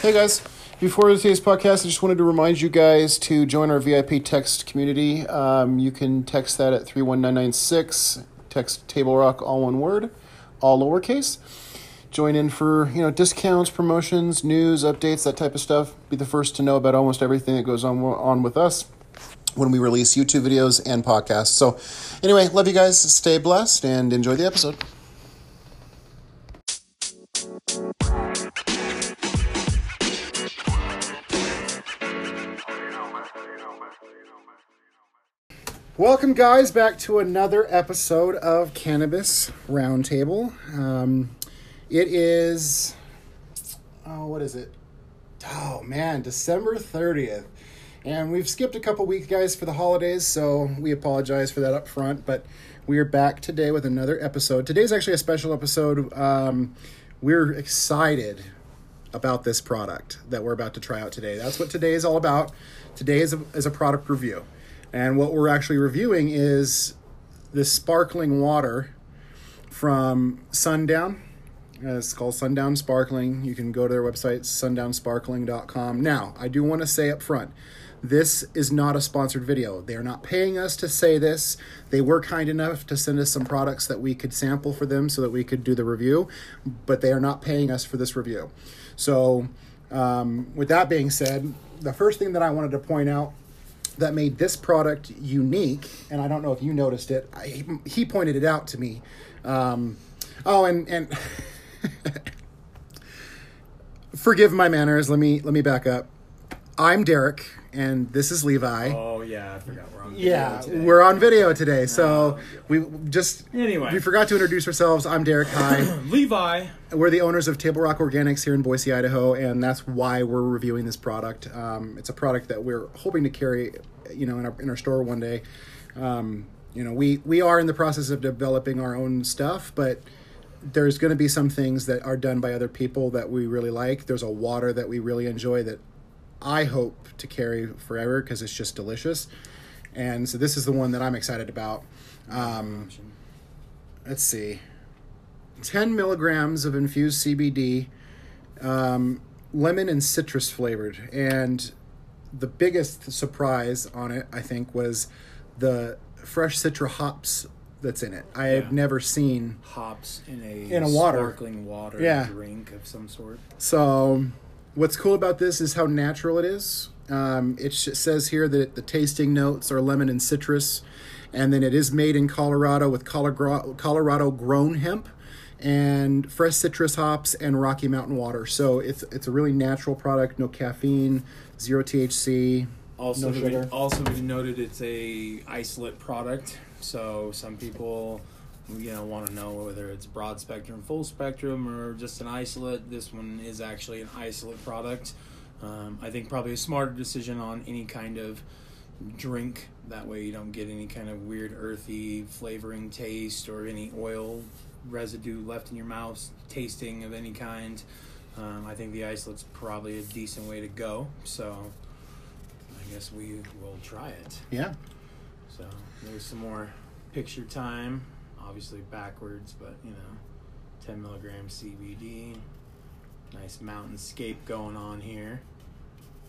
Hey guys, before today's podcast, I just wanted to remind you guys to join our VIP text community. Um, you can text that at 31996, text Table Rock, all one word, all lowercase. Join in for you know discounts, promotions, news, updates, that type of stuff. Be the first to know about almost everything that goes on on with us when we release YouTube videos and podcasts. So, anyway, love you guys. Stay blessed and enjoy the episode. Welcome, guys, back to another episode of Cannabis Roundtable. Um, it is, oh, what is it? Oh, man, December 30th. And we've skipped a couple weeks, guys, for the holidays, so we apologize for that up front. But we are back today with another episode. Today's actually a special episode. Um, we're excited about this product that we're about to try out today. That's what today is all about. Today is a, is a product review. And what we're actually reviewing is this sparkling water from Sundown. Uh, it's called Sundown Sparkling. You can go to their website, sundownsparkling.com. Now, I do want to say up front, this is not a sponsored video. They are not paying us to say this. They were kind enough to send us some products that we could sample for them so that we could do the review, but they are not paying us for this review. So, um, with that being said, the first thing that I wanted to point out that made this product unique, and I don't know if you noticed it. I, he pointed it out to me. Um, oh, and and forgive my manners. Let me let me back up. I'm Derek, and this is Levi. Oh yeah, I forgot we're on. yeah, today. we're on video today, so we just Anyway. we forgot to introduce ourselves. I'm Derek. Hi. Levi. We're the owners of Table Rock Organics here in Boise, Idaho, and that's why we're reviewing this product. Um, it's a product that we're hoping to carry, you know, in our in our store one day. Um, you know, we we are in the process of developing our own stuff, but there's going to be some things that are done by other people that we really like. There's a water that we really enjoy that I hope to carry forever because it's just delicious. And so this is the one that I'm excited about. Um, let's see 10 milligrams of infused CBD, um, lemon and citrus flavored. And the biggest surprise on it, I think, was the fresh citra hops that's in it. I have never seen. Hops in a In a water. sparkling water Yeah. drink of some sort. So, what's cool about this is how natural it is. Um, it sh- says here that the tasting notes are lemon and citrus, and then it is made in Colorado with Colorado, Colorado grown hemp and fresh citrus hops and Rocky Mountain water. So it's it's a really natural product, no caffeine, zero THC. Also, No to be, sugar. also to be noted, it's a isolate product. So some people, you know, want to know whether it's broad spectrum, full spectrum, or just an isolate. This one is actually an isolate product. Um, I think probably a smarter decision on any kind of drink. That way, you don't get any kind of weird earthy flavoring taste or any oil residue left in your mouth, tasting of any kind. Um, I think the isolate's probably a decent way to go. So. I guess we will try it. Yeah. So there's some more picture time, obviously backwards, but you know, 10 milligrams CBD. Nice mountainscape going on here.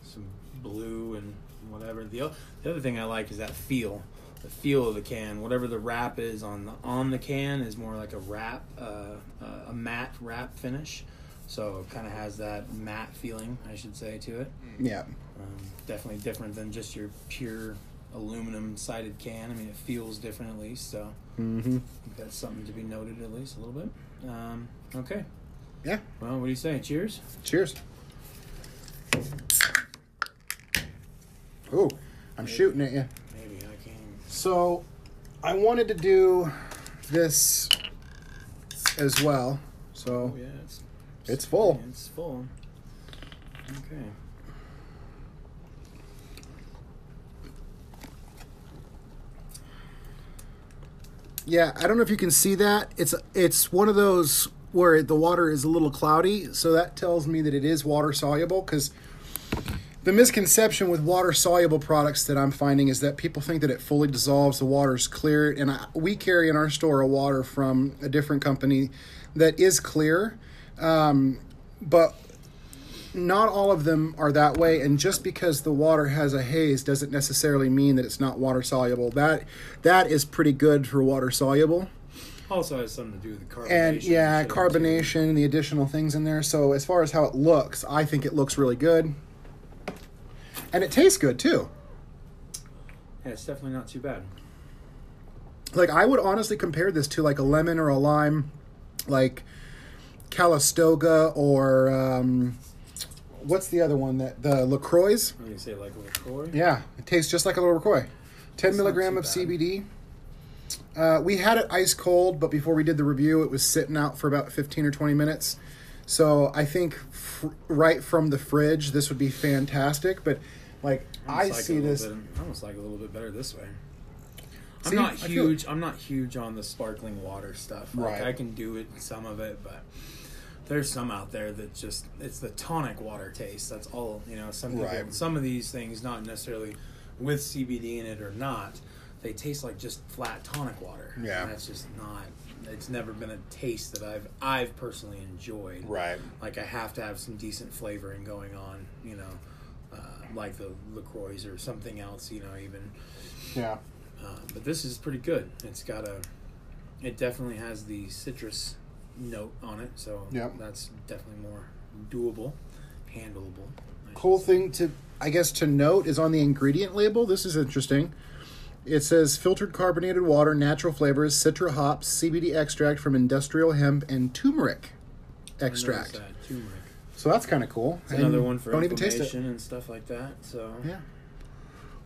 Some blue and whatever. The, o- the other thing I like is that feel. The feel of the can, whatever the wrap is on the on the can, is more like a wrap, uh, uh, a matte wrap finish. So it kind of has that matte feeling, I should say, to it. Yeah. Um, definitely different than just your pure aluminum sided can. I mean, it feels different at least. So hmm that's something to be noted at least a little bit. Um, okay. Yeah. Well, what do you say? Cheers. Cheers. Ooh, I'm shooting at you. Maybe I can. So, I wanted to do this as well. So Oh yeah, it's it's full. It's full. Okay. Yeah, I don't know if you can see that. It's it's one of those where the water is a little cloudy, so that tells me that it is water soluble because the misconception with water soluble products that I'm finding is that people think that it fully dissolves, the water's clear, and I, we carry in our store a water from a different company that is clear, um, but not all of them are that way, and just because the water has a haze doesn't necessarily mean that it's not water soluble. That that is pretty good for water soluble. Also has something to do with the carbonation. And yeah, carbonation, the additional things in there. So as far as how it looks, I think it looks really good. And it tastes good too. Yeah, it's definitely not too bad. Like I would honestly compare this to like a lemon or a lime, like Calistoga or um, what's the other one that the LaCroix? I'm gonna say like a LaCroix. Yeah, it tastes just like a little LaCroix. Ten That's milligram of bad. CBD. Uh, we had it ice cold, but before we did the review, it was sitting out for about fifteen or twenty minutes. So I think fr- right from the fridge, this would be fantastic. But like I like see it a little this, Bit, I almost like it a little bit better this way. I'm not I huge. I'm not huge on the sparkling water stuff. Like, Right. I can do it, some of it, but there's some out there that just it's the tonic water taste. That's all. You know, some people, Right. some of these things, not necessarily with CBD in it or not, they taste like just flat tonic water. Yeah. and that's just not. It's never been a taste that I've I've personally enjoyed. right? Like I have to have some decent flavoring going on. You know. Uh, like the LaCroix or something else, you know, even Yeah, uh, but this is pretty good. It's got a, it definitely has the citrus note on it, so Yep. that's definitely more doable, handleable. I cool should say. thing to I guess to note is on the ingredient label. This is interesting. It says filtered carbonated water, natural flavors, citra hops, CBD extract from industrial hemp, and turmeric I noticed extract. that, turmeric. So that's kind of cool. It's another one for don't even taste it. inflammation and stuff like that. So Yeah.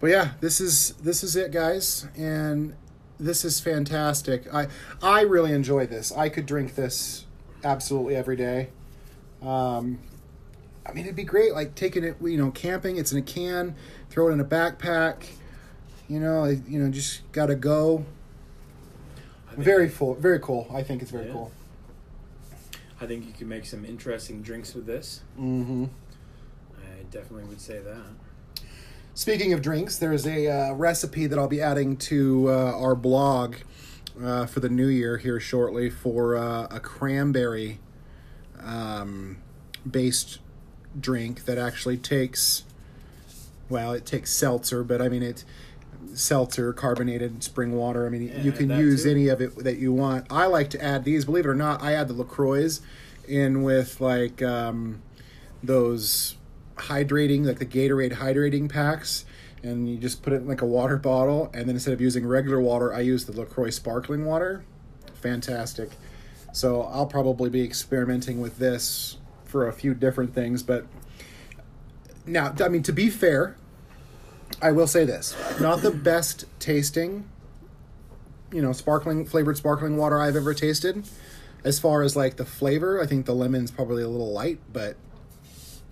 But yeah, this is this is it, guys, and this is fantastic. I I really enjoy this. I could drink this absolutely every day. Um, I mean, it'd be great, like taking it, you know, camping. It's in a can, throw it in a backpack. You know, you know, just gotta go. Very full, very cool. I think it's very Yeah. cool. I think you can make some interesting drinks with this. Mm-hmm. I definitely would say that. Speaking of drinks, there's a uh, recipe that I'll be adding to uh, our blog uh, for the new year here shortly for uh, a cranberry um, based drink that actually takes, well, it takes seltzer, but I mean, it seltzer, carbonated spring water. I mean, Yeah, you can use too. any of it that you want. I like to add these, believe it or not, I add the LaCroix in with like um, those hydrating, like the Gatorade hydrating packs, and you just put it in like a water bottle. And then instead of using regular water, I use the LaCroix sparkling water. Fantastic. So I'll probably be experimenting with this for a few different things. But now, I mean, to be fair, I will say this not the best tasting, you know, sparkling, flavored sparkling water I've ever tasted. As far as like the flavor, I think the lemon's probably a little light, but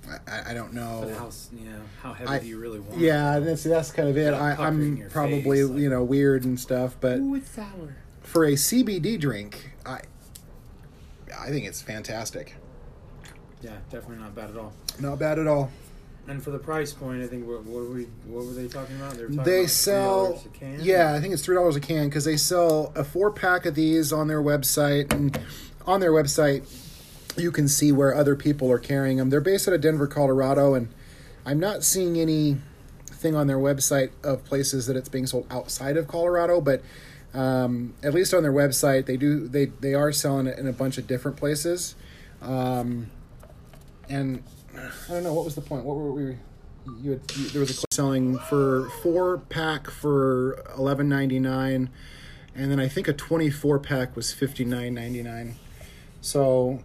I- I, I don't know. But how s- you know how heavy. I- do you really want? Yeah, that's that's kind of it. I, I'm probably face, like- you know weird and stuff, but Ooh, it's sour. for a CBD drink, I I think it's fantastic. Yeah, definitely not bad at all. Not bad at all. And for the price point, I think what, what were we what were they talking about? They, talking They about sell, a can? yeah, I think it's three dollars a can because they sell a four pack of these on their website, and on their website you can see where other people are carrying them. They're based out of Denver, Colorado, and I'm not seeing any thing on their website of places that it's being sold outside of Colorado, but um, at least on their website they do they they are selling it in a bunch of different places. Um, and I don't know what was the point. What were we? You had you, there was a selling for four pack for eleven ninety nine, and then I think a twenty four pack was fifty nine ninety nine. So,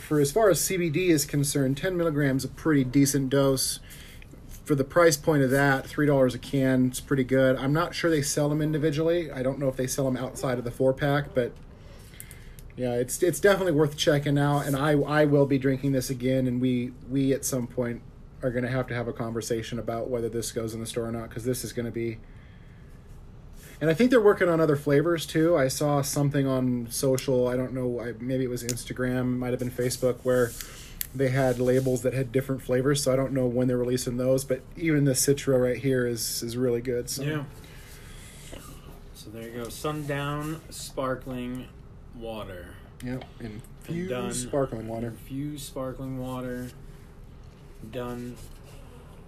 for as far as CBD is concerned, ten milligrams a pretty decent dose. For the price point of that, three dollars a can, it's pretty good. I'm not sure they sell them individually. I don't know if they sell them outside of the four pack, but yeah, it's it's definitely worth checking out, and I I will be drinking this again, and we we at some point are going to have to have a conversation about whether this goes in the store or not, because this is going to be. And I think they're working on other flavors too. I saw something on social. I don't know. I, maybe it was Instagram, might have been Facebook, where they had labels that had different flavors. So I don't know when they're releasing those. But even the Citra right here is is really good. So. Yeah. So there you go. Sundown sparkling water. Yep. And done. Infused sparkling water. Infused sparkling water. done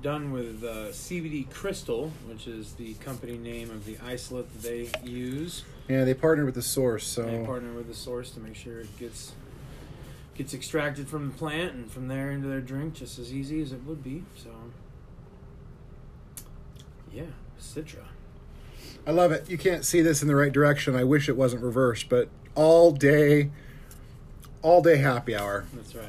done with uh, CBD Crystal, which is the company name of the isolate that they use. Yeah, they partnered with the source, so They partner with the source to make sure it gets gets extracted from the plant and from there into their drink just as easy as it would be. So, yeah, Citra. I love it. You can't see this in the right direction. I wish it wasn't reversed, but all day, all day happy hour. That's right.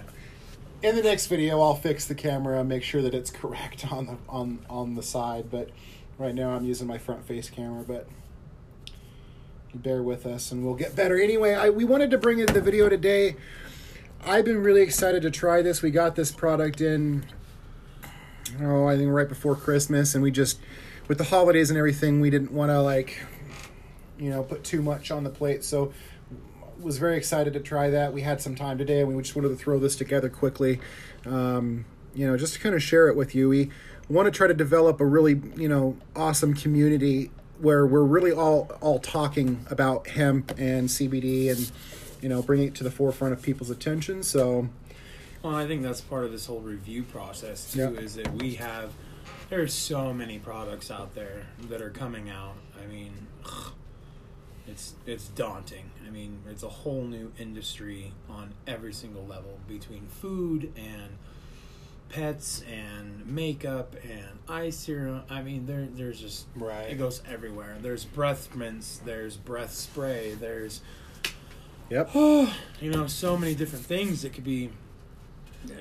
In the next video, I'll fix the camera, make sure that it's correct on the on on the side. But right now, I'm using my front face camera. But bear with us, and we'll get better. Anyway, I we wanted to bring in the video today. I've been really excited to try this. We got this product in, oh, I think right before Christmas, and we just with the holidays and everything, we didn't want to like, you know, put too much on the plate. So was very excited to try that. We had some time today, and we just wanted to throw this together quickly. Um, you know, just to kind of share it with you. We want to try to develop a really, you know, awesome community where we're really all all talking about hemp and CBD and you know bringing it to the forefront of people's attention. So Well, I think that's part of this whole review process too. Yeah. Is that we have there's so many products out there that are coming out. I mean, it's it's daunting. I mean, it's a whole new industry on every single level between food and pets and makeup and eye serum. I mean, there there's just Right. it goes everywhere. There's breath mints. There's breath spray. There's yep, you know so many different things that could be uh,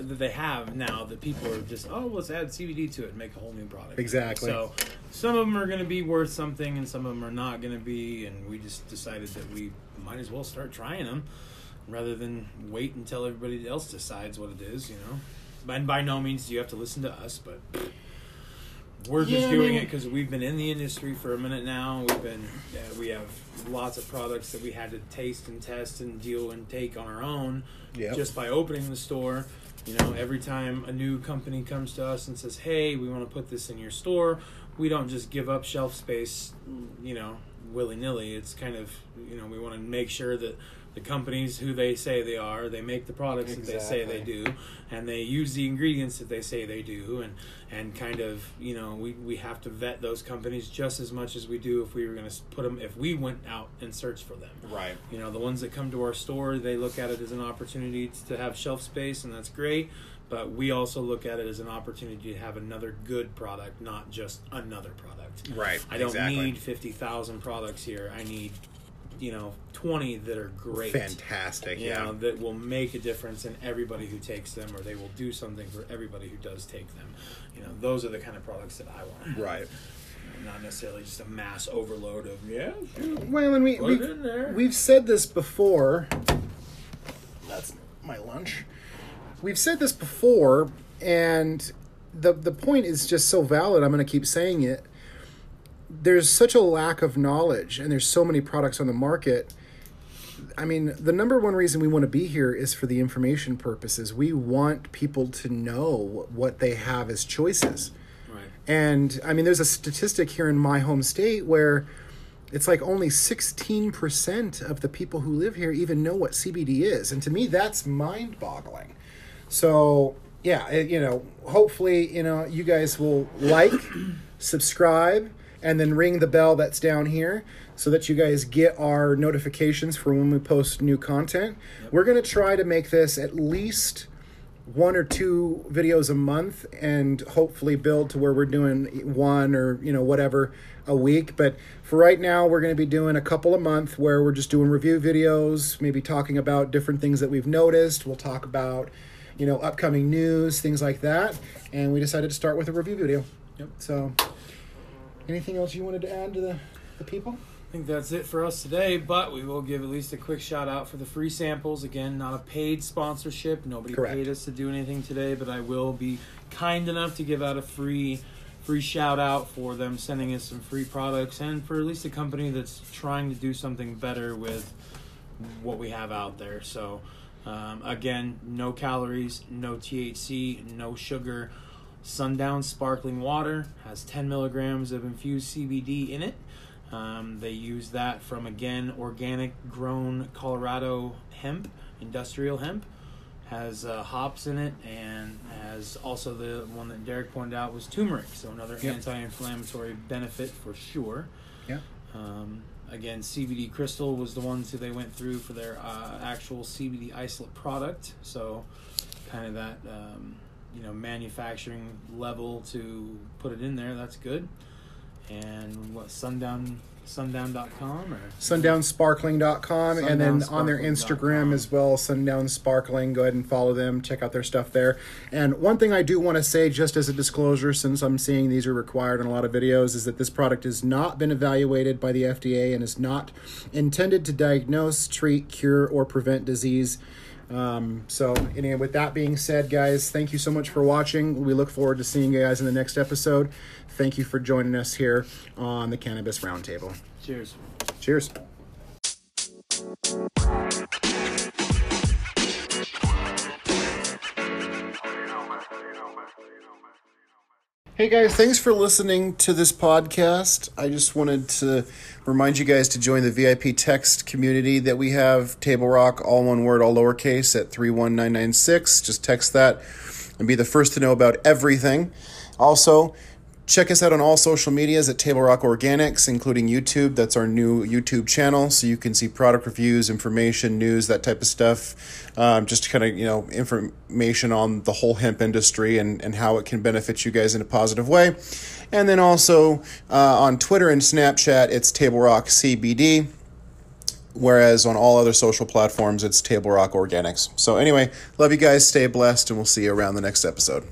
that they have now that people are just oh let's add CBD to it and make a whole new product. Exactly. So some of them are going to be worth something and some of them are not going to be, and we just decided that we might as well start trying them rather than wait until everybody else decides what it is. You know, and by no means do you have to listen to us, but. We're just Yeah, I doing mean- it because we've been in the industry for a minute now. We've been, uh, we have lots of products that we had to taste and test and deal and take on our own Yep. just by opening the store. You know, every time a new company comes to us and says, "Hey, we want to put this in your store," we don't just give up shelf space, you know, willy nilly. It's kind of, you know, we want to make sure that the companies who they say they are, they make the products that they say they do, and they use the ingredients that they say they do, and and kind of, you know, we we have to vet those companies just as much as we do if we were going to put them if we went out and searched for them. right, You know, the ones that come to our store, they look at it as an opportunity to have shelf space, and that's great. But we also look at it as an opportunity to have another good product, not just another product. right. I don't need 50,000 products here. I need, you know, 20 that are great. fantastic. You Yeah, know, that will make a difference in everybody who takes them, or they will do something for everybody who does take them. You know, those are the kind of products that I want. right. Not necessarily just a mass overload of, yeah, Well, and we we've, it in there. we've said this before. That's my lunch. We've said this before, and the the point is just so valid. I'm going to keep saying it. There's such a lack of knowledge, and there's so many products on the market. I mean, the number one reason we want to be here is for the information purposes. We want people to know what they have as choices. Right. And I mean, there's a statistic here in my home state where it's like only 16% of the people who live here even know what CBD is. And to me, that's mind boggling. So, yeah, it, you know, hopefully, you know, you guys will like, subscribe, and then ring the bell that's down here so that you guys get our notifications for when we post new content. We're going to try to make this at least one or two videos a month and hopefully build to where we're doing one or you know whatever a week. But for right now we're going to be doing a couple a month where we're just doing review videos maybe talking about different things that we've noticed. We'll talk about you know upcoming news things like that and we decided to start with a review video Yep. so anything else you wanted to add to the, the people I think that's it for us today, but we will give at least a quick shout out for the free samples. Again, not a paid sponsorship. Nobody Correct. paid us to do anything today, but I will be kind enough to give out a free free shout out for them sending us some free products and for at least a company that's trying to do something better with what we have out there. So um, again, no calories, no THC, no sugar. Sundown sparkling water has 10 milligrams of infused CBD in it. Um, they use that from again organic grown Colorado hemp, industrial hemp. Has uh, hops in it and has as also the one that Derek pointed out was turmeric, so another Yep. anti-inflammatory benefit for sure. Yeah. Um, again, CBD Crystal was the ones who they went through for their uh, actual CBD isolate product. So, kind of that um, you know manufacturing level to put it in there. That's good. And what sundown sundown.com or sundownsparkling.com and then on their. Instagram as well, Sundown Sparkling. Go ahead and follow them, check out their stuff there. And one thing I do want to say, just as a disclosure, since I'm seeing these are required in a lot of videos, is that this product has not been evaluated by the FDA and is not intended to diagnose, treat, cure, or prevent disease. Um, so, anyway, with that being said, guys, thank you so much for watching. We look forward to seeing you guys in the next episode. Thank you for joining us here on the Cannabis Roundtable. cheers. Cheers. Hey guys, thanks for listening to this podcast. I just wanted to remind you guys to join the VIP text community that we have Table Rock, all one word, all lowercase, at 31996. Just text that and be the first to know about everything. Also, Check us out on all social medias at Table Rock Organics, including YouTube. That's our new YouTube channel, so you can see product reviews, information, news, that type of stuff. Um, just kind of you know information on the whole hemp industry and and how it can benefit you guys in a positive way. And then also uh, on Twitter and Snapchat, it's Table Rock CBD. Whereas on all other social platforms, it's Table Rock Organics. So, anyway, love you guys. Stay blessed, and we'll see you around the next episode.